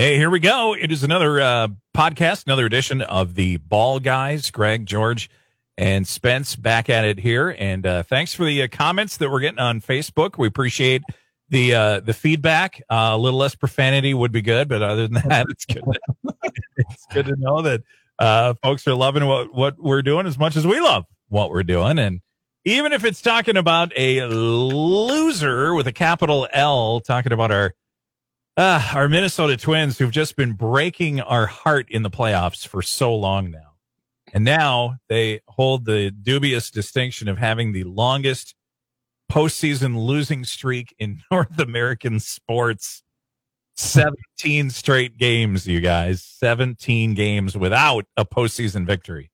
Hey, here we go. It is another uh, podcast, another edition of the Ball Guys. Greg, George, and Spence back at it here. And uh, thanks for the uh, comments that we're getting on Facebook. We appreciate the uh, the feedback. Uh, a little less profanity would be good, but other than that, it's good. it's good to know that uh, folks are loving what what we're doing as much as we love what we're doing, and even if it's talking about a loser with a capital L, talking about our uh, our Minnesota Twins who've just been breaking our heart in the playoffs for so long now. And now they hold the dubious distinction of having the longest postseason losing streak in North American sports. 17 straight games, you guys. 17 games without a postseason victory.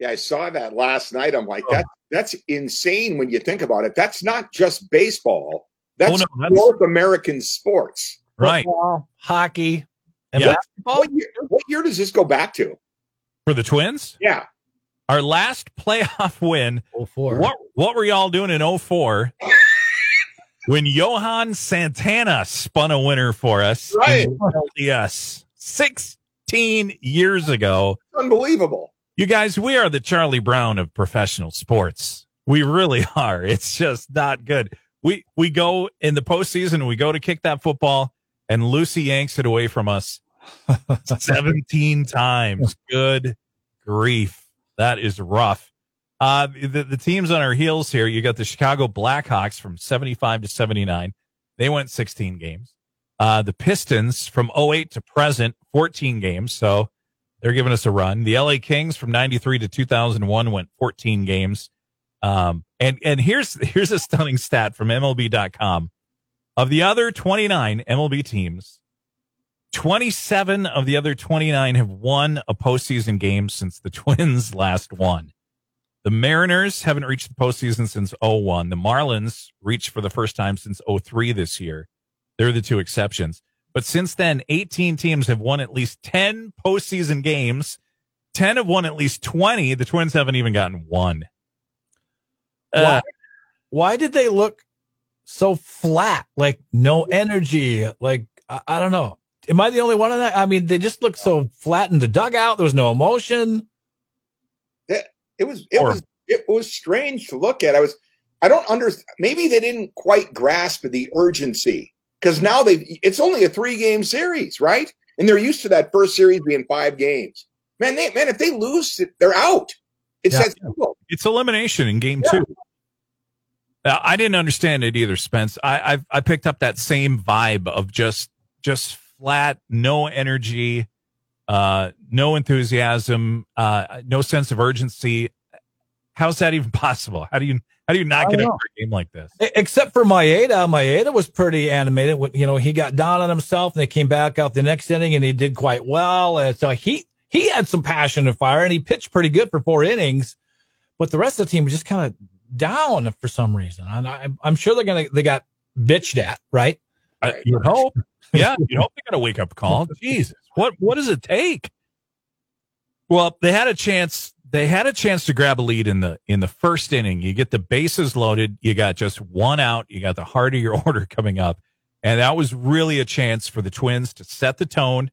Yeah, I saw that last night. I'm like, oh. that that's insane when you think about it. That's not just baseball. That's, oh, no, that's... North American sports. Right. Football, hockey, and yeah. basketball. What year, what year does this go back to? For the Twins? Yeah. Our last playoff win. 04. What, what were y'all doing in 04? when Johan Santana spun a winner for us. Right. LDS 16 years ago. Unbelievable. You guys, we are the Charlie Brown of professional sports. We really are. It's just not good. We we go in the postseason, we go to kick that football, and Lucy yanks it away from us 17 times. Good grief. That is rough. Uh, the, the teams on our heels here, you got the Chicago Blackhawks from 75 to 79. They went 16 games. Uh, the Pistons from 08 to present, 14 games. So they're giving us a run. The LA Kings from 93 to 2001 went 14 games. Um, and, and here's, here's a stunning stat from MLB.com. Of the other 29 MLB teams, 27 of the other 29 have won a postseason game since the Twins last won. The Mariners haven't reached the postseason since 01. The Marlins reached for the first time since 03 this year. They're the two exceptions. But since then, 18 teams have won at least 10 postseason games. 10 have won at least 20. The Twins haven't even gotten one. Uh, why, why did they look so flat? Like no mm-hmm. energy? Like, I, I don't know. Am I the only one of that? I mean, they just looked so flat in the dugout. There was no emotion. It was it or, was it was strange to look at. I was I don't understand. Maybe they didn't quite grasp the urgency because now they it's only a three game series, right? And they're used to that first series being five games. Man, they, man, if they lose, they're out. It's yeah. It's elimination in game yeah. two. I didn't understand it either, Spence. I, I I picked up that same vibe of just just flat, no energy uh, no enthusiasm, uh, no sense of urgency. How's that even possible? How do you how do you not get over a game like this? Except for Maeda, Maeda was pretty animated. You know, he got down on himself, and they came back out the next inning, and he did quite well. And so he he had some passion and fire, and he pitched pretty good for four innings. But the rest of the team was just kind of down for some reason, and I, am sure they're gonna they got bitched at, right? I, you hope, yeah, you hope they got a wake up call. Jesus. What what does it take? Well, they had a chance. They had a chance to grab a lead in the in the first inning. You get the bases loaded. You got just one out. You got the heart of your order coming up, and that was really a chance for the Twins to set the tone,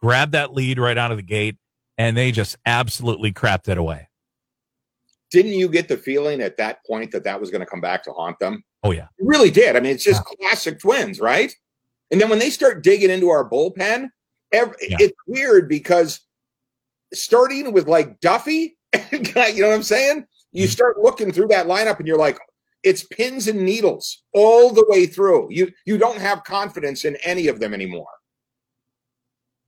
grab that lead right out of the gate, and they just absolutely crapped it away. Didn't you get the feeling at that point that that was going to come back to haunt them? Oh yeah, you really did. I mean, it's just yeah. classic Twins, right? And then when they start digging into our bullpen, Every, yeah. It's weird because starting with like Duffy, you know what I'm saying? You mm-hmm. start looking through that lineup and you're like, it's pins and needles all the way through. You you don't have confidence in any of them anymore.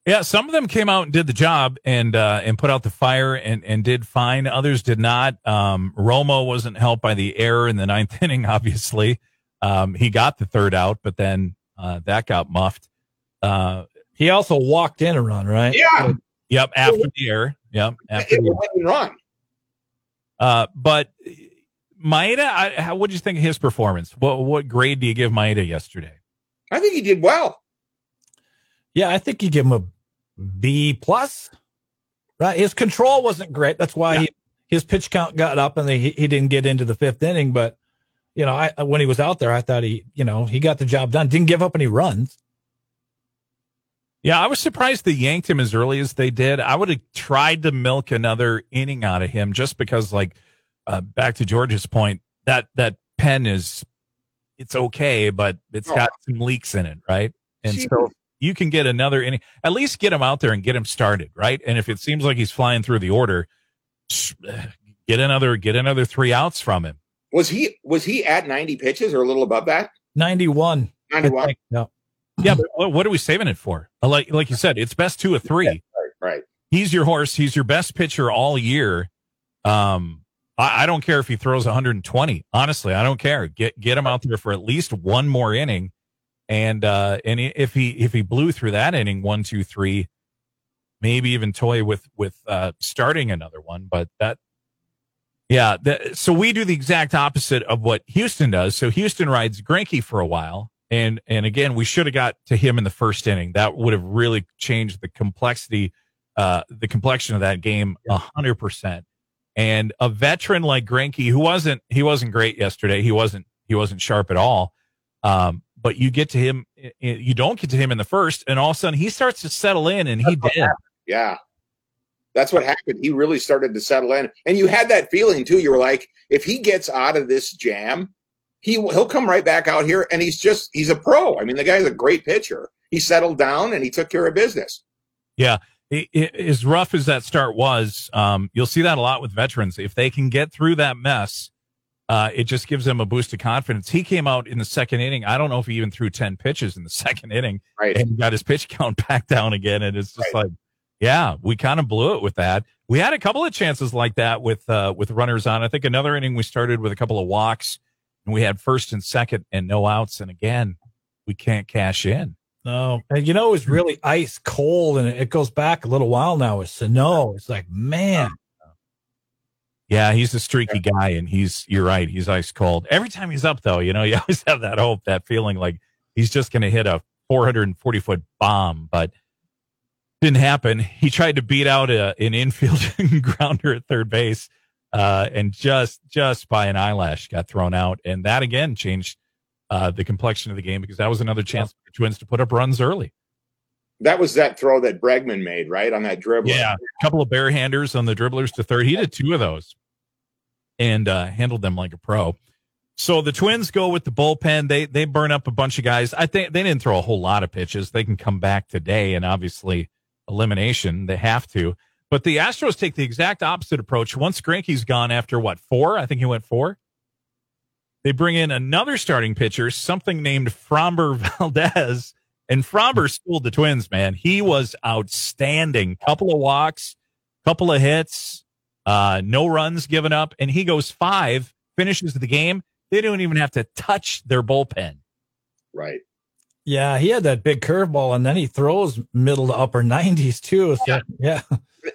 Yeah, some of them came out and did the job and uh, and put out the fire and and did fine. Others did not. Um, Romo wasn't helped by the error in the ninth inning. Obviously, um, he got the third out, but then uh, that got muffed. Uh, he also walked in a run, right? Yeah. Yep. After the air. Yep. After the run. Uh, but Maeda, what did you think of his performance? What what grade do you give Maeda yesterday? I think he did well. Yeah, I think you give him a B plus. Right, his control wasn't great. That's why yeah. he, his pitch count got up, and he he didn't get into the fifth inning. But you know, I when he was out there, I thought he you know he got the job done. Didn't give up any runs. Yeah, I was surprised they yanked him as early as they did. I would have tried to milk another inning out of him just because, like, uh, back to George's point, that that pen is it's okay, but it's oh. got some leaks in it, right? And Jeez. so you can get another inning, at least get him out there and get him started, right? And if it seems like he's flying through the order, get another get another three outs from him. Was he was he at ninety pitches or a little above that? Ninety one. Ninety one. Yeah. Yeah, but what, what, are we saving it for? Like like you said, it's best two or three. right, right. He's your horse. He's your best pitcher all year. Um, I, I, don't care if he throws 120. Honestly, I don't care. Get get him out there for at least one more inning, and uh, and if he if he blew through that inning one two three, maybe even toy with with uh, starting another one. But that, yeah. The, so we do the exact opposite of what Houston does. So Houston rides Greinke for a while and and again, we should have got to him in the first inning. That would have really changed the complexity, uh, the complexion of that game a hundred percent. And a veteran like Greinke, who wasn't he wasn't great yesterday. He wasn't he wasn't sharp at all. Um, but you get to him, you don't get to him in the first, and all of a sudden he starts to settle in, and he did. Yeah, that's what happened. He really started to settle in, and you had that feeling too. You were like, if he gets out of this jam, he he'll come right back out here and he's just he's a pro. I mean, the guy's a great pitcher. He settled down and he took care of business. Yeah. as rough as that start was, um, you'll see that a lot with veterans. If they can get through that mess, uh, it just gives them a boost of confidence. He came out in the second inning. I don't know if he even threw 10 pitches in the second inning right. and got his pitch count back down again. And it's just right. like, yeah, we kind of blew it with that. We had a couple of chances like that with, uh, with runners on. I think another inning we started with a couple of walks and we had first and second and no outs. And again, we can't cash in. No, and you know, it was really ice cold, and it goes back a little while now. It's snow. It's like, man. Yeah, he's a streaky guy, and he's, you're right, he's ice cold. Every time he's up, though, you know, you always have that hope, that feeling like he's just going to hit a 440 foot bomb, but didn't happen. He tried to beat out a, an infield grounder at third base uh, and just just by an eyelash got thrown out, and that again changed uh, the complexion of the game because that was another chance for the Twins to put up runs early. That was that throw that Bregman made, right on that dribble. Yeah, a couple of barehanders on the dribblers to third. He did two of those, and uh, handled them like a pro. So the Twins go with the bullpen. They they burn up a bunch of guys. I think they didn't throw a whole lot of pitches. They can come back today, and obviously elimination. They have to. But the Astros take the exact opposite approach. Once Greinke's gone after what, four? I think he went four. They bring in another starting pitcher, something named Framber Valdez. And Framber schooled the Twins, man. He was outstanding. Couple of walks, couple of hits, uh, no runs given up. And he goes five, finishes the game. They don't even have to touch their bullpen. Right. Yeah, he had that big curveball, and then he throws middle to upper 90s too. So, yeah. yeah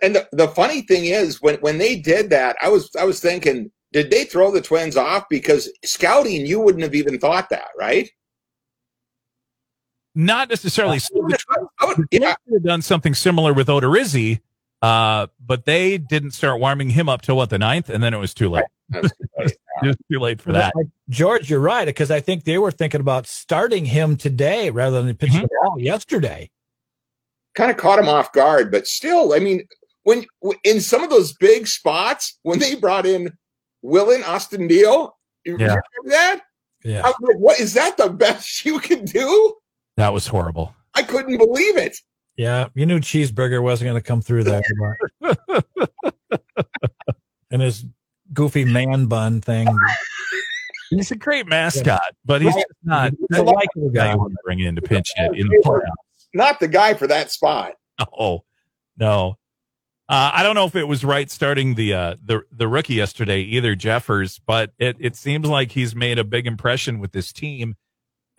and the, the funny thing is when when they did that, I was I was thinking, did they throw the twins off? Because scouting, you wouldn't have even thought that, right? Not necessarily. So the Twins yeah. have done something similar with Odorizzi, uh, but they didn't start warming him up till what the ninth, and then it was too late. Right. Just too late for that. George, you're right because I think they were thinking about starting him today rather than pitching mm-hmm. the ball yesterday. Kind of caught him off guard, but still, I mean, when in some of those big spots when they brought in Willian Astudillo, you yeah. remember that? Yeah. I was like, what is that the best you can do? That was horrible. I couldn't believe it. Yeah, you knew cheeseburger wasn't going to come through there. and his goofy man bun thing. He's a great mascot, but he's not he's a likable guy you want to bring in to pinch hit in the playoffs. Not the guy for that spot. Oh no, uh, I don't know if it was right starting the uh, the the rookie yesterday either, Jeffers, but it it seems like he's made a big impression with this team,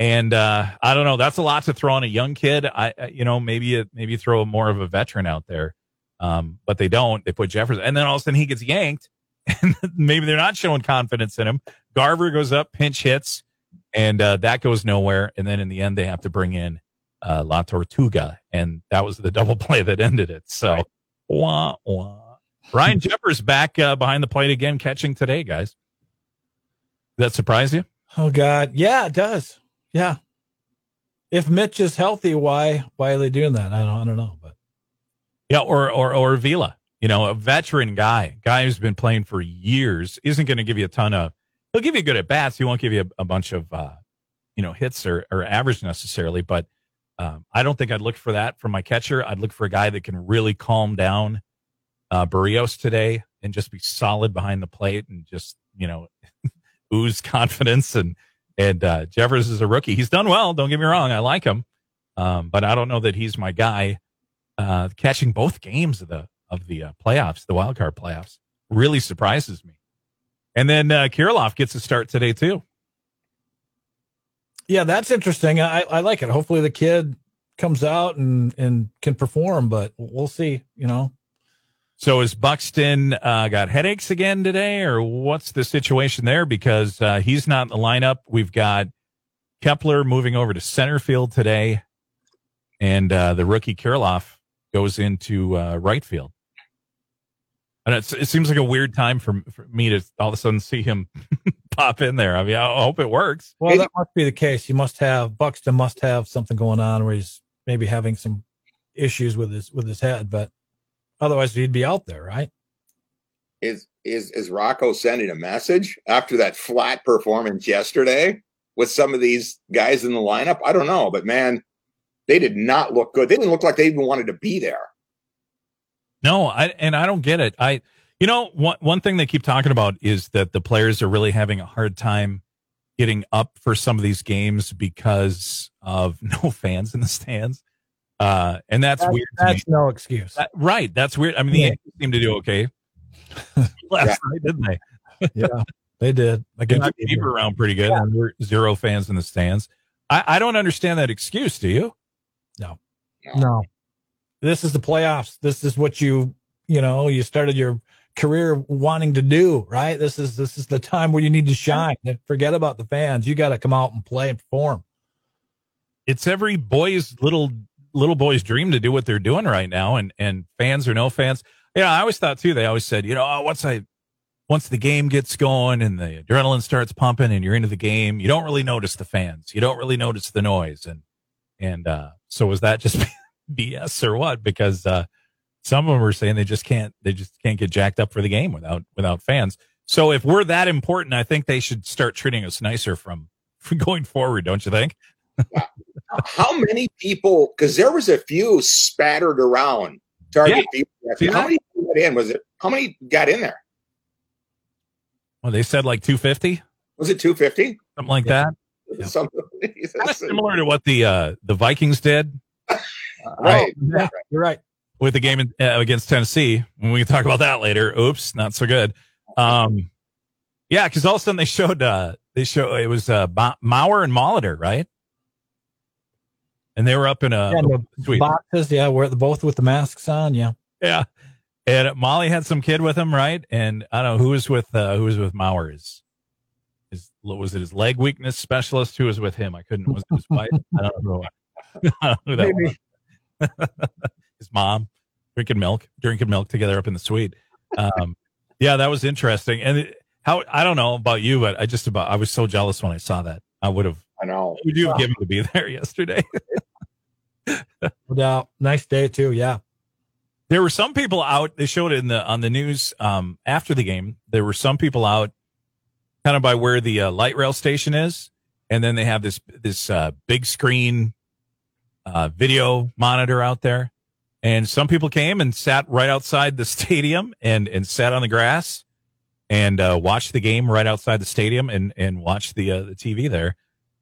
and uh, I don't know. That's a lot to throw on a young kid. I you know maybe maybe throw more of a veteran out there, um, but they don't. They put Jeffers, and then all of a sudden he gets yanked, and maybe they're not showing confidence in him. Garver goes up, pinch hits, and uh, that goes nowhere. And then in the end, they have to bring in uh, La Tortuga, and that was the double play that ended it. So. Right Wah, wah. Ryan Jeffers back uh, behind the plate again, catching today, guys. That surprise you? Oh God, yeah, it does. Yeah, if Mitch is healthy, why why are they doing that? I don't I don't know, but yeah, or or or Vila, you know, a veteran guy, guy who's been playing for years, isn't going to give you a ton of. He'll give you good at bats. He won't give you a, a bunch of, uh, you know, hits or, or average necessarily. But um, I don't think I'd look for that from my catcher. I'd look for a guy that can really calm down uh, Berrios today and just be solid behind the plate and just you know ooze confidence and and uh, Jeffers is a rookie. He's done well. Don't get me wrong. I like him, um, but I don't know that he's my guy. Uh, catching both games of the of the uh, playoffs, the wild card playoffs, really surprises me. And then uh, Kirilloff gets a start today too. Yeah, that's interesting. I, I like it. Hopefully, the kid comes out and and can perform, but we'll see. You know, so is Buxton uh, got headaches again today, or what's the situation there? Because uh, he's not in the lineup. We've got Kepler moving over to center field today, and uh, the rookie Kirilloff goes into uh, right field. And it seems like a weird time for, for me to all of a sudden see him pop in there. I mean, I hope it works. Well, that must be the case. You must have Buxton must have something going on where he's maybe having some issues with his with his head, but Otherwise, he'd be out there, right? Is is is Rocco sending a message after that flat performance yesterday with some of these guys in the lineup? I don't know, but man, they did not look good. They didn't look like they even wanted to be there. No, I and I don't get it. I you know one one thing they keep talking about is that the players are really having a hard time getting up for some of these games because of no fans in the stands. Uh, and that's, that's weird. That's no excuse. That, right. That's weird. I mean, the Yankees seem to do okay last yeah. night, didn't they? yeah, they did. Again, keep around pretty good. Yeah. we're zero fans in the stands. I, I don't understand that excuse. Do you? No. no, no. This is the playoffs. This is what you, you know, you started your career wanting to do, right? This is this is the time where you need to shine. Forget about the fans. You got to come out and play and perform. It's every boy's little little boys dream to do what they're doing right now and and fans or no fans. You know i always thought too they always said you know oh, once i once the game gets going and the adrenaline starts pumping and you're into the game you don't really notice the fans. You don't really notice the noise. And and uh so was that just bs or what? Because uh some of them were saying they just can't they just can't get jacked up for the game without without fans. So if we're that important i think they should start treating us nicer from, from going forward don't you think how many people? Because there was a few spattered around Target yeah. people. How many got in? Was it? How many got in there? Well, they said like 250. Was it 250? Something like yeah. that. Something similar to what the uh, the Vikings did. right. Uh, yeah, you're right. With the game in, uh, against Tennessee, and we can talk about that later. Oops, not so good. Um, yeah, because all of a sudden they showed uh, they show it was uh, Mauer and Molitor, right? And they were up in a, yeah, boxes. Yeah, we're both with the masks on. Yeah, yeah. And Molly had some kid with him, right? And I don't know who was with uh, who was with Mauer's. His was it his leg weakness specialist? Who was with him? I couldn't. Was it his wife? I don't know. I don't know who that Maybe. was. his mom drinking milk, drinking milk together up in the suite. Um, yeah, that was interesting. And it, how I don't know about you, but I just about I was so jealous when I saw that. I would have. I know. Would you have given to be there yesterday? No doubt. Nice day too. Yeah. There were some people out. They showed it in the on the news um, after the game. There were some people out, kind of by where the uh, light rail station is, and then they have this this uh, big screen uh, video monitor out there. And some people came and sat right outside the stadium and and sat on the grass and uh, watched the game right outside the stadium and and watched the uh, the TV there.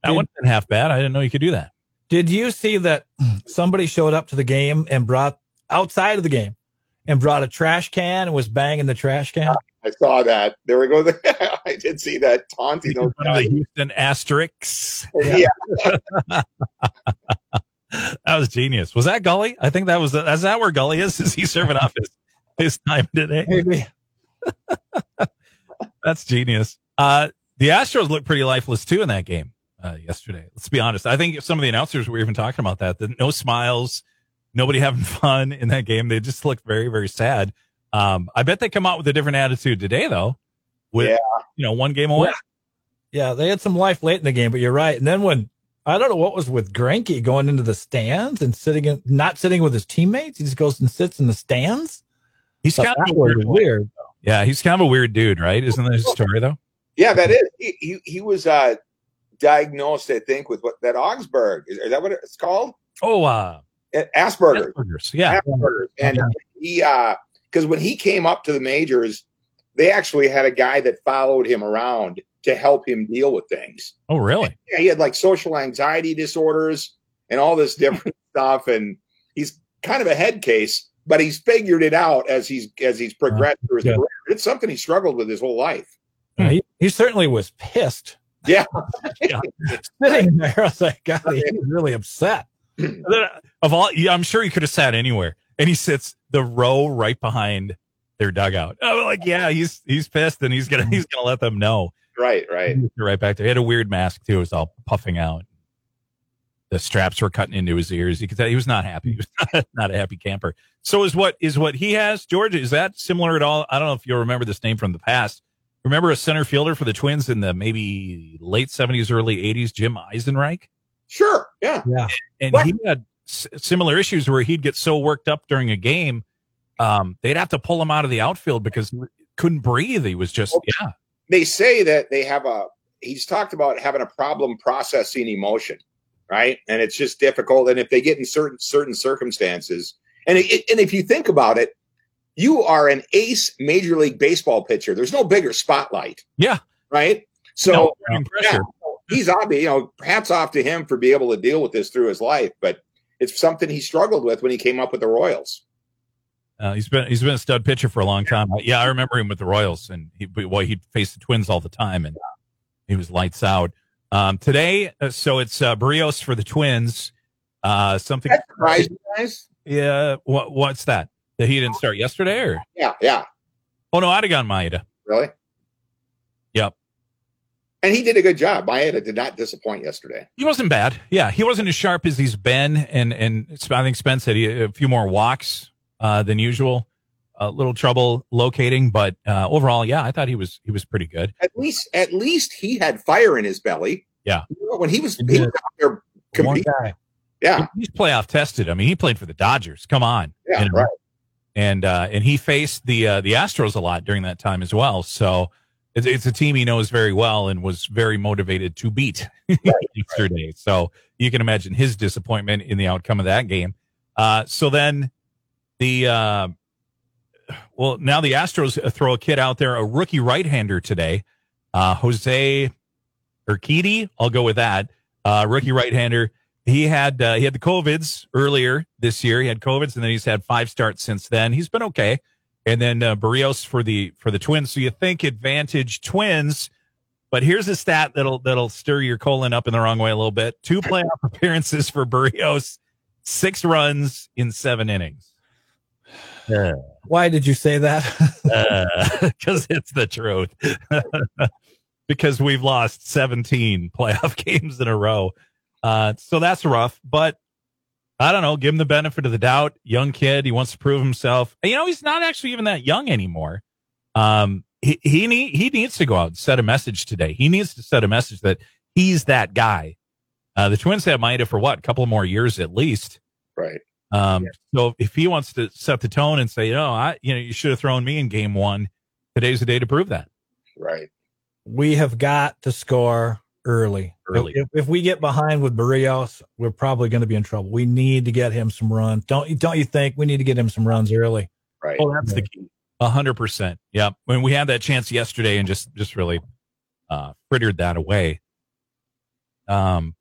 That wasn't half bad. I didn't know you could do that. Did you see that somebody showed up to the game and brought outside of the game and brought a trash can and was banging the trash can? I saw that. There we go. I did see that taunting those guys. The Houston Asterix. Yeah. that was genius. Was that Gully? I think that was. Is that where Gully is? Is he serving off his his time today? Maybe. That's genius. Uh, the Astros looked pretty lifeless too in that game uh, yesterday. Let's be honest. I think some of the announcers were even talking about that. that no smiles, nobody having fun in that game. They just looked very, very sad. Um, I bet they come out with a different attitude today, though. With yeah. you know one game away. Yeah. yeah, they had some life late in the game, but you're right. And then when I don't know what was with Greinke going into the stands and sitting in, not sitting with his teammates. He just goes and sits in the stands. He's kind of weird. weird. Yeah, he's kind of a weird dude, right? Isn't that his story though? Yeah, that is. He he, he was uh, diagnosed, I think, with what that Augsburg is, is that what it's called? Oh, uh, Asperger's. Asperger's. Yeah, Asperger's. And he uh, because when he came up to the majors, they actually had a guy that followed him around to help him deal with things. Oh, really? Yeah, he had like social anxiety disorders and all this different stuff, and he's kind of a head case, but he's figured it out as he's as he's progressed through his yeah. career. It's something he struggled with his whole life. Yeah, he, he certainly was pissed. Yeah. yeah. Sitting there, I was like, God, he was really upset. of all, I'm sure he could have sat anywhere, and he sits the row right behind their dugout. I'm like, yeah, he's he's pissed, and he's gonna he's gonna let them know. Right, right, right back there. He had a weird mask too. It was all puffing out. The straps were cutting into his ears. You could tell he was not happy. He was not, not a happy camper. So is what is what he has, George? Is that similar at all? I don't know if you'll remember this name from the past. Remember a center fielder for the Twins in the maybe late seventies, early eighties, Jim Eisenreich? Sure. Yeah. Yeah. And what? he had s- similar issues where he'd get so worked up during a game, um, they'd have to pull him out of the outfield because he couldn't breathe. He was just, yeah. They say that they have a, he's talked about having a problem processing emotion, right? And it's just difficult. And if they get in certain, certain circumstances, and, it, and if you think about it, you are an ace major league baseball pitcher. There's no bigger spotlight. Yeah. Right. So no, yeah, he's obvious, you know, hats off to him for being able to deal with this through his life, but it's something he struggled with when he came up with the Royals. Uh, he's been he's been a stud pitcher for a long time. Yeah, I remember him with the Royals, and he well he'd face the Twins all the time, and he was lights out. Um, today, uh, so it's uh, Berrios for the Twins. Uh, something that surprised you guys? Yeah. What what's that? That he didn't start yesterday, or yeah, yeah. Oh no, I'd have gone Maeda. Really? Yep. And he did a good job. Maeda did not disappoint yesterday. He wasn't bad. Yeah, he wasn't as sharp as he's been, and and I think Spence had a few more walks uh, than usual. A little trouble locating, but uh, overall, yeah, I thought he was he was pretty good. At least at least he had fire in his belly. Yeah, you know, when he was, he was out there competing. Yeah, he's playoff tested. I mean, he played for the Dodgers. Come on, yeah, you know? right. And uh, and he faced the uh, the Astros a lot during that time as well. So it's, it's a team he knows very well and was very motivated to beat right, yesterday. Right. So you can imagine his disappointment in the outcome of that game. Uh, so then the, uh, well, now the Astros throw a kid out there, a rookie right hander today, uh, Jose Urquidy. I'll go with that. Uh, rookie right hander. He had, uh, he had the COVIDs earlier this year. He had COVIDs and then he's had five starts since then. He's been okay and then uh, Berrios for the for the Twins. So you think advantage Twins, but here's a stat that'll that'll stir your colon up in the wrong way a little bit. Two playoff appearances for Berrios, six runs in seven innings. Uh, Why did you say that? Because uh, it's the truth. because we've lost 17 playoff games in a row. Uh, so that's rough, but I don't know, give him the benefit of the doubt. Young kid, he wants to prove himself. You know, he's not actually even that young anymore. Um, he he need, he needs to go out and set a message today. He needs to set a message that he's that guy. Uh, the Twins have Maeda for what, a couple more years at least. Right. Um, yeah. so if he wants to set the tone and say, "Oh, I, you know, you should have thrown me in game one," today's the day to prove that. Right. We have got to score early. Early. If, if we get behind with Berrios, we're probably going to be in trouble. We need to get him some runs. Don't don't you think we need to get him some runs early? Right. Oh, that's yeah. the key. A hundred percent. Yeah. When we had that chance yesterday and just just really uh frittered that away. Um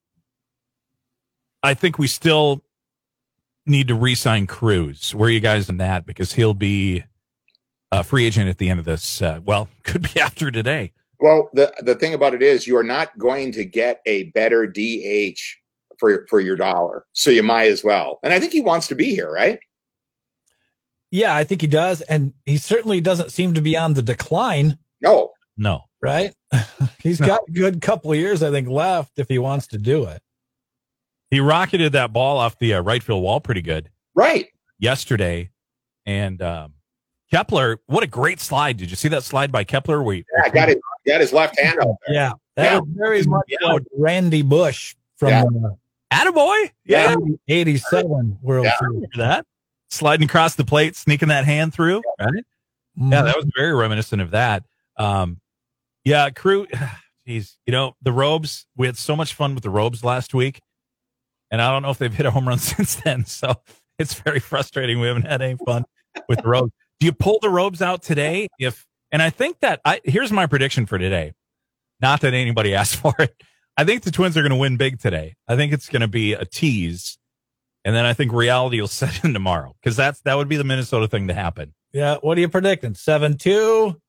I think we still need to re-sign Cruz. Where are you guys in that? Because he'll be a free agent at the end of this. Uh, well, could be after today. Well, the the thing about it is, you are not going to get a better DH for for your dollar, so you might as well. And I think he wants to be here, right? Yeah, I think he does, and he certainly doesn't seem to be on the decline. No, no, right? He's no. got a good couple of years, I think, left if he wants to do it. He rocketed that ball off the uh, right field wall pretty good, right? Yesterday, and um, Kepler, what a great slide! Did you see that slide by Kepler? We yeah, got it got his left hand up there. Yeah, that yeah. was very much yeah. Randy Bush from Yeah. uh, Attaboy. Yeah. 87 World Yeah. Series. Remember that? Sliding across the plate, sneaking that hand through, right? Yeah, Mhm. that was very reminiscent of that. Um, yeah, Cruz. Geez, you know the robes. We had so much fun with the robes last week, and I don't know if they've hit a home run since then. So it's very frustrating. We haven't had any fun with the robes. Do you pull the robes out today? If and I think that I here's my prediction for today. Not that anybody asked for it. I think the Twins are going to win big today. I think it's going to be a tease, and then I think reality will set in tomorrow because that's that would be the Minnesota thing to happen. Yeah. What are you predicting? 7 2?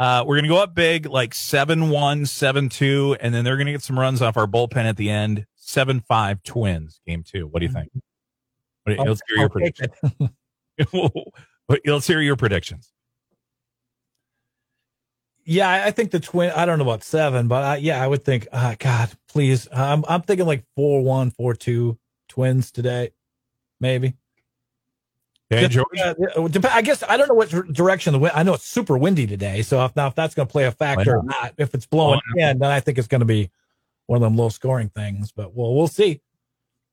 Uh, we're going to go up big, like 7 1, 7 2, and then they're going to get some runs off our bullpen at the end. 7 5 Twins, game two. What do you think? What do you- let's hear your predictions. let's hear your predictions. Yeah, I I think the twin. I don't know about seven, but I, yeah, I would think. Uh, God, please. I'm I'm thinking like four one, four two twins today, maybe. Okay, George? yeah, it would dep- I guess I don't know what direction the wind. I know it's super windy today, so if now if that's going to play a factor or not, if it's blowing Oh, in, then I think it's going to be one of them low scoring things. But well, we'll see.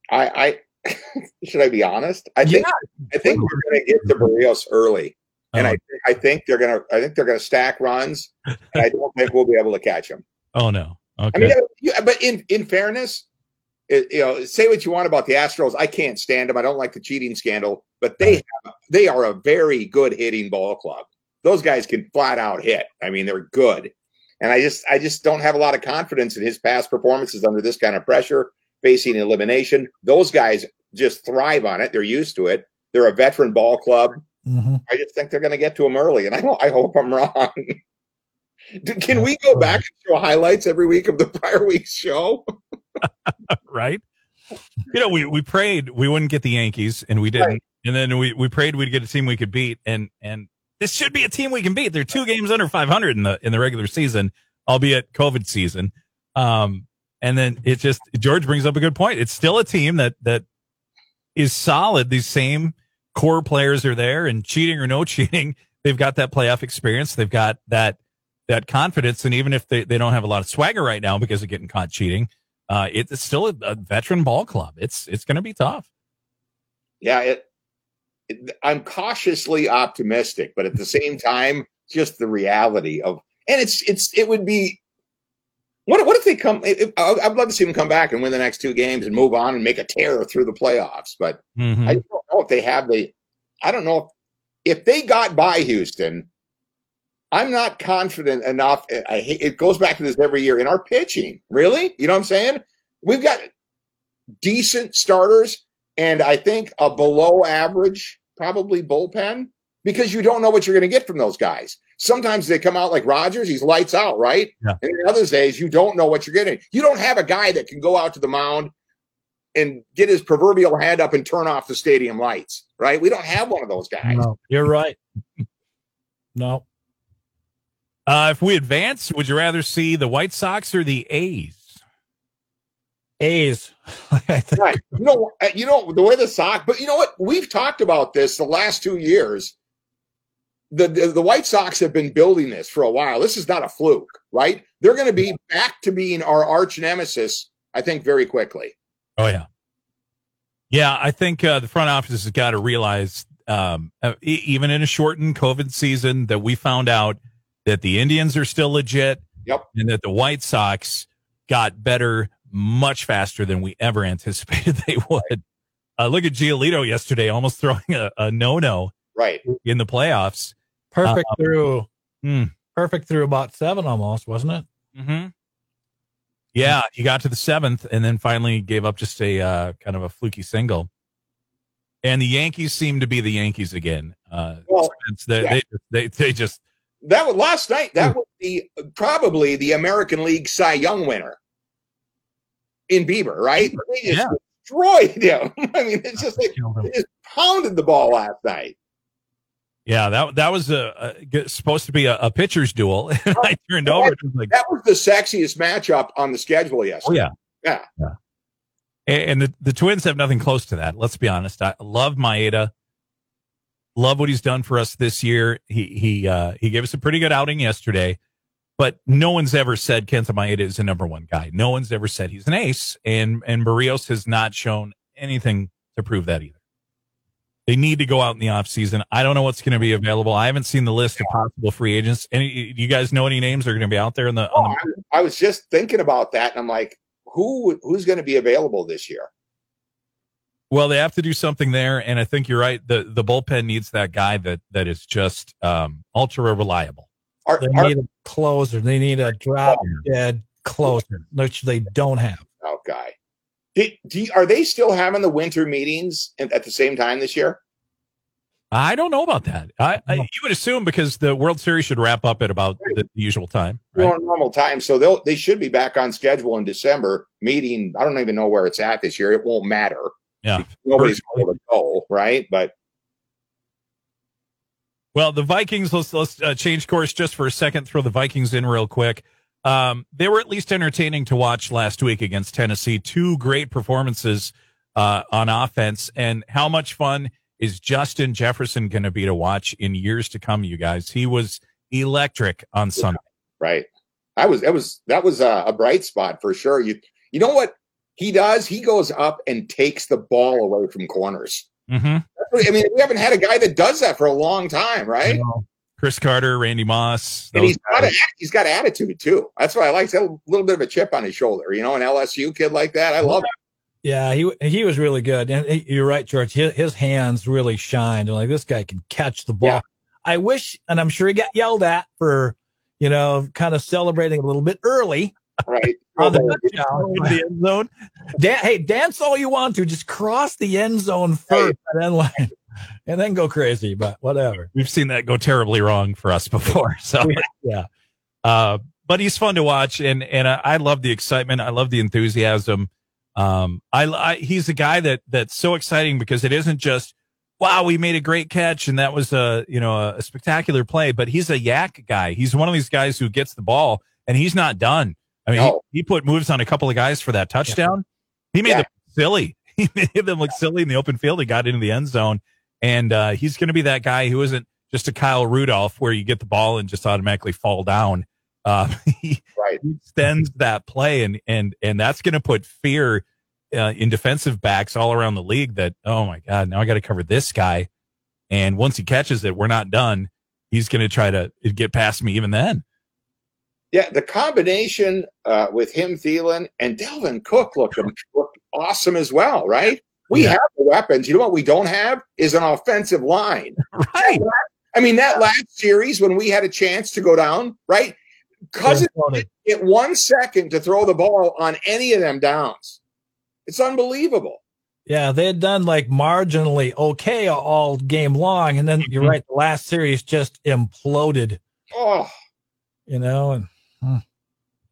I, I should I be honest? I think I think we're going to get to Berrios early, and oh, I I think they're going to I think they're going to stack runs, and I don't think we'll be able to catch them. oh, no. Okay. I mean, yeah, but in in fairness, it, you know, say what you want about the Astros. I can't stand them. I don't like the cheating scandal, but they have, they are a very good hitting ball club. Those guys can flat out hit. I mean, they're good, and I just I just don't have a lot of confidence in his past performances under this kind of pressure, facing elimination. Those guys just thrive on it. They're used to it. They're a veteran ball club. Mhm. I just think they're going to get to him early, and I. I hope I'm wrong. Can we go back and show highlights every week of the prior week's show? right? You know, we, we prayed we wouldn't get the Yankees, and we didn't. Right. And then we, we prayed we'd get a team we could beat, and and this should be a team we can beat. They're two games under 500 in the in the regular season, albeit COVID season. Um, and then it just George brings up a good point. It's still a team that that is solid. These same core players are there, and cheating or no cheating, they've got that playoff experience. They've got that that confidence, and even if they, they don't have a lot of swagger right now because of getting caught cheating, uh, it's still a, a veteran ball club. It's it's going to be tough. Yeah, it, it, I'm cautiously optimistic, but at the same time, just the reality of, and it's it's it would be. What, what if they come? If, I'd love to see them come back and win the next two games and move on and make a tear through the playoffs. But Mhm. I don't know if they have the. I don't know if, if they got by Houston. I'm not confident enough. I hate, it goes back to this every year in our pitching. Really, you know what I'm saying? We've got decent starters, and I think a below average probably bullpen because you don't know what you're going to get from those guys. Sometimes they come out like Rogers, he's lights out, right? Yeah. And in other days, you don't know what you're getting. You don't have a guy that can go out to the mound and get his proverbial hand up and turn off the stadium lights, right? We don't have one of those guys. No, you're right. No, Uh, if we advance, would you rather see the White Sox or the A's? A's. I think- Right. You know, uh, you know the way the Sox, but you know what? We've talked about this the last two years. The, the the White Sox have been building this for a while. This is not a fluke, right? They're going to be back to being our arch nemesis, I think, very quickly. Oh yeah, yeah. I think uh, the front office has got to realize, um, uh, even in a shortened COVID season, that we found out that the Indians are still legit, Yep. and that the White Sox got better much faster than we ever anticipated they would. Uh, look at Giolito yesterday, almost throwing a, a no-no Right. in the playoffs. perfect through. hmm. Perfect through about seven almost, wasn't it? Mm-hmm. Yeah, he got to the seventh and then finally gave up just a uh, kind of a fluky single. And the Yankees seem to be the Yankees again. Uh, Well, it's they, yeah. they, they they just That was last night. That was the probably the American League Cy Young winner in Bieber, right? They just Yeah. destroyed him. I mean, it's just like they just pounded the ball last night. Yeah, that that was a, a supposed to be a, a pitcher's duel, I turned over. It was like, That was the sexiest matchup on the schedule oh yesterday. yeah, Yeah. A- And the the Twins have nothing close to that. Let's be honest. I love Maeda. Love what he's done for us this year. He he uh, he gave us a pretty good outing yesterday. but no one's ever said Kenta Maeda is a number one guy. No one's ever said he's an ace, and and Berrios has not shown anything to prove that either. They need to go out in the offseason. I don't know what's going to be available. I haven't seen the list of possible free agents. Any you guys know any names that are going to be out there in the, oh, the- I, I was just thinking about that and I'm like, who who's going to be available this year? Well, they have to do something there, and I think you're right. the The bullpen needs that guy that that is just um, ultra reliable. Are, they are, need a closer. They need a drop dead closer, which they don't have. Oh, guy. Do, do, are they still having the winter meetings at the same time this year? I don't know about that. I, I, you would assume because the World Series should wrap up at about right. the usual time, right? normal time. So they'll they should be back on schedule in December. Meeting. I don't even know where it's at this year. It won't matter. Yeah, nobody's going to go right, but. Well, the Vikings. Let's let's uh, change course just for a second. Throw the Vikings in real quick. Um, they were at least entertaining to watch last week against Tennessee. Two great performances uh, on offense, and how much fun is Justin Jefferson going to be to watch in years to come? You guys, he was electric on Sunday. Right. I was that was that was a, a bright spot for sure. You you know what he does? He goes up and takes the ball away from corners. Mm-hmm. I mean, we haven't had a guy that does that for a long time, right? Cris Carter, Randy Moss. And he's got, a, he's got attitude too. That's why I like a little bit of a chip on his shoulder. You know, an LSU kid like that. I love it. Yeah, he he was really good, and you're right, George. His, his hands really shined. Like this guy can catch the ball. Yeah. I wish, and I'm sure he got yelled at for, you know, kind of celebrating a little bit early. Right on the touchdown in the end zone. Dan, hey, dance all you want to, just cross the end zone first, and then line, and then go crazy. But whatever. We've seen that go terribly wrong for us before. So yeah. Uh, but he's fun to watch, and and I, I love the excitement. I love the enthusiasm. Um, I, I, he's a guy that that's so exciting because it isn't just wow we made a great catch and that was a you know a, a spectacular play, but he's a YAC guy. He's one of these guys who gets the ball and he's not done. I mean, no. he, he, put moves on a couple of guys for that touchdown. Yeah. He made yeah. them silly. He made them look silly in the open field. He got into the end zone, and uh, he's going to be that guy who isn't just a Kyle Rudolph where you get the ball and just automatically fall down. Uh, he, right. extends that play, and and and that's going to put fear uh, in defensive backs all around the league. That oh my god, now I got to cover this guy, and once he catches it, we're not done. He's going to try to get past me even then. Yeah, the combination uh, with him, Thielen, and Dalvin Cook looked, looked awesome as well, right? We yeah. have the weapons. You know what we don't have is an offensive line. Right. I mean, that last series when we had a chance to go down, right? Cousins get one second to throw the ball on any of them downs. It's unbelievable. Yeah, they had done like marginally okay all game long, and then you're mm-hmm. right, the last series just imploded. Oh, you know, and hmm.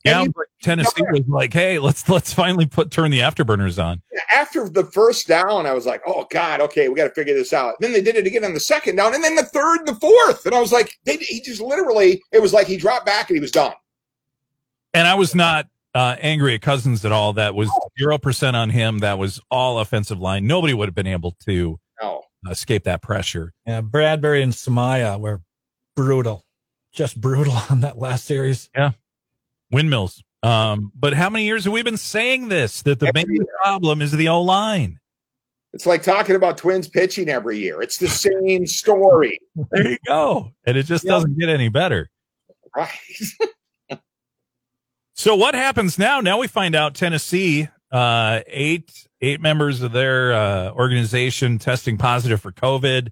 Yeah, but Tennessee was like, "Hey, let's let's finally put turn the afterburners on." After the first down, I was like, "Oh God, okay, we got to figure this out." Then they did it again on the second down, and then the third, and the fourth, and I was like, they, "He just literally," it was like he dropped back and he was done. And I was not uh, angry at Cousins at all. That was zero percent on him. That was all offensive line. Nobody would have been able to no. escape that pressure. Yeah, Bradbury and Samia were brutal, just brutal on that last series. Yeah, windmills. Um, but how many years have we been saying this? That the every main year. problem is the O line. It's like talking about Twins pitching every year. It's the same story. there you go, and it just doesn't get any better. Right. So what happens now? Now we find out Tennessee, uh, eight eight members of their uh, organization testing positive for COVID.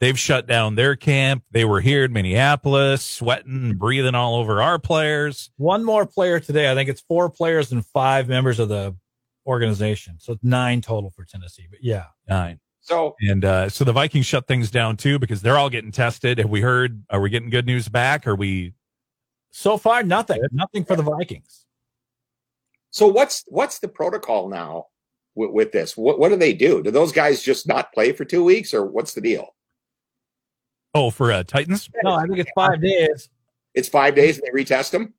They've shut down their camp. They were here in Minneapolis, sweating, breathing all over our players. One more player today. I think it's four players and five members of the organization. So it's nine total for Tennessee. But yeah, nine. So and uh, so the Vikings shut things down too because they're all getting tested. Have we heard? Are we getting good news back? Are we so far, nothing. Nothing for the Vikings. So what's what's the protocol now with, with this? What what do they do? Do those guys just not play for two weeks, or what's the deal? Oh, for uh, Titans? No, I think it's five days. It's five days, and they retest them.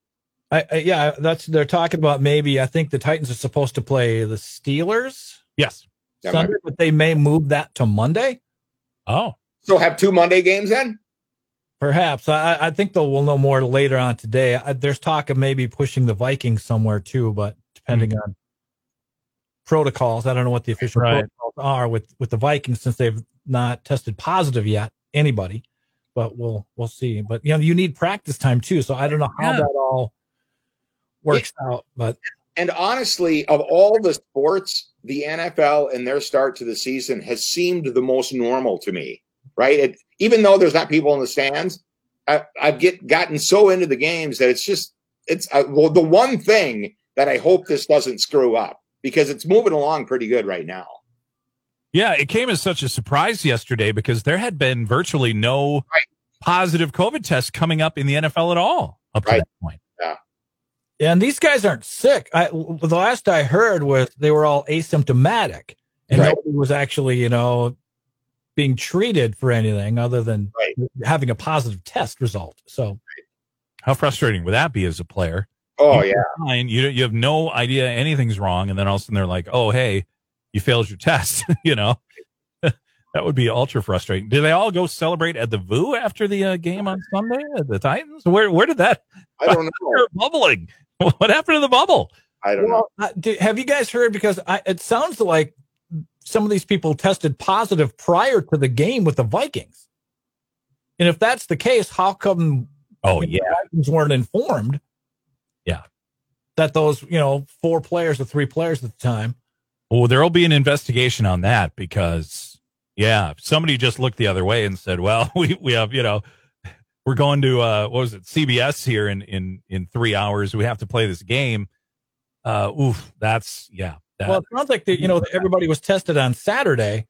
I, I, yeah, that's they're talking about. Maybe I think the Titans are supposed to play the Steelers. Yes, Sunday, but they may move that to Monday. Oh, so have two Monday games then? Perhaps. I, I think though we'll know more later on today. I, there's talk of maybe pushing the Vikings somewhere too, but depending mm-hmm. on protocols, I don't know what the official right. protocols are with with the Vikings since they've not tested positive yet. Anybody, but we'll we'll see. But you know, you need practice time too, so I don't know how yeah. that all works yeah. out. But and honestly, of all the sports, the NFL and their start to the season has seemed the most normal to me. Right, it, even though there's not people in the stands, I, have get gotten so into the games that it's just it's uh, well the one thing that I hope this doesn't screw up because it's moving along pretty good right now. Yeah, it came as such a surprise yesterday because there had been virtually no right. positive COVID tests coming up in the NFL at all up to that point. Yeah. yeah. And these guys aren't sick. I, the last I heard was they were all asymptomatic and right. nobody was actually, you know, being treated for anything other than having a positive test result. So, how frustrating would that be as a player? Oh yeah, fine. You you have no idea anything's wrong, and then all of a sudden they're like, "Oh hey, you failed your test." you know, that would be ultra frustrating. Did they all go celebrate at the VU after the uh, game on Sunday at the Titans? Where where did that? I don't know. bubbling. What happened to the bubble? I don't well, know. Uh, have you guys heard? Because I, it sounds like some of these people tested positive prior to the game with the Vikings. And if that's the case, how come? Oh yeah, Vikings weren't informed. Yeah. That those, you know, four players or three players at the time. Well, there'll be an investigation on that because, yeah, somebody just looked the other way and said, well, we, we have, you know, we're going to, uh, what was it, CBS here in, in, in three hours. We have to play this game. Uh, oof, that's, yeah. That, well, it sounds like, the, you know, everybody was tested on Saturday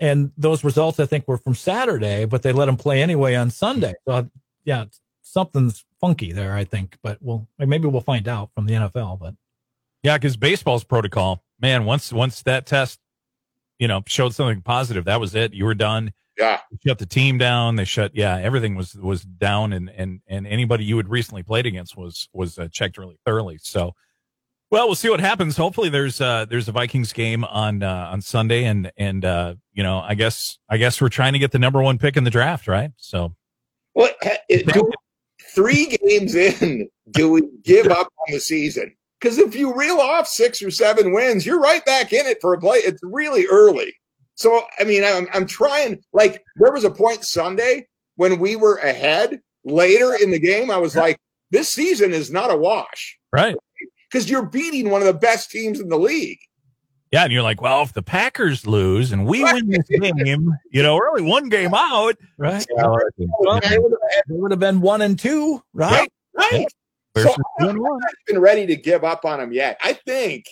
and those results I think were from Saturday, but they let them play anyway on Sunday. So yeah, something's funky there, I think. But we'll maybe we'll find out from the NFL. But yeah, because baseball's protocol, man. Once once that test, you know, showed something positive, that was it. You were done. Yeah, shut the team down. They shut. Yeah, everything was was down, and and and anybody you had recently played against was was uh, checked really thoroughly. So. Well, we'll see what happens. Hopefully, there's uh, there's a Vikings game on uh, on Sunday, and and uh, you know, I guess I guess we're trying to get the number one pick in the draft, right? So, well, it, three games in, do we give up on the season? Because if you reel off six or seven wins, you're right back in it for a play. It's really early. So, I mean, I'm, I'm trying, like, there was a point Sunday when we were ahead later in the game. I was like, this season is not a wash. Right. Because you're beating one of the best teams in the league. Yeah, and you're like, well, if the Packers lose and we right. win this game, you know, early one game out, right? Yeah, well, they, would have, would have been one and two, right? Yeah, right. Yeah. So I've not been ready to give up on them yet. I think,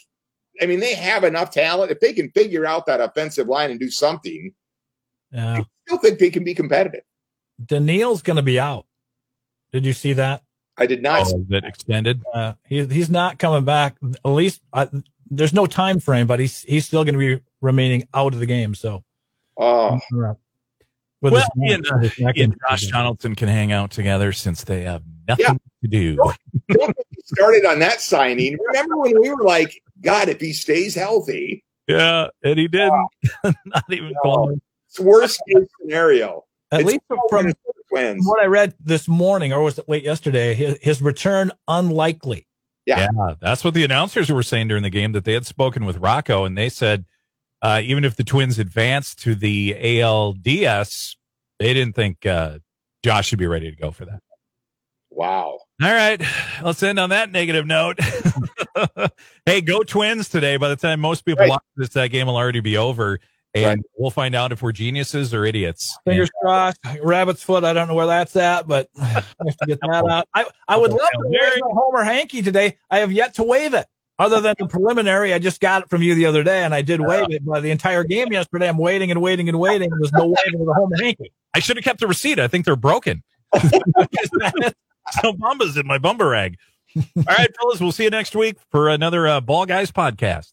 I mean, they have enough talent. If they can figure out that offensive line and do something, yeah. I still think they can be competitive. Danielle's going to be out. Did you see that? I did not. Oh, that extended. Uh, he, he's not coming back. At least I, there's no time frame, but he's he's still going to be remaining out of the game. So, oh, with well, he and, uh, he and Josh Donaldson can hang out together since they have nothing yeah. to do. started on that signing. Remember when we were like, God, if he stays healthy. Yeah, and he did. Uh, Not even close. It's worst case scenario. At it's least from, from what I read this morning, or was it late yesterday, his, his return unlikely. Yeah. yeah. That's what the announcers were saying during the game that they had spoken with Rocco and they said uh, even if the Twins advanced to the ALDS, they didn't think uh, Josh should be ready to go for that. Wow. All right. Let's end on that negative note. hey, go Twins today. By the time most people right. watch this, that game will already be over and right. we'll find out if we're geniuses or idiots. Fingers and, uh, crossed. Rabbit's foot. I don't know where that's at, but I have to get that out. I, I would love to wave a Homer Hanky today. I have yet to wave it. Other than the preliminary, I just got it from you the other day, and I did wave it. But the entire game yesterday, I'm waiting and waiting and waiting. There's no waving of the Homer Hanky. I should have kept the receipt. I think they're broken. Some bumbas in my bumper rag. All right, fellas, we'll see you next week for another uh, Ball Guys podcast.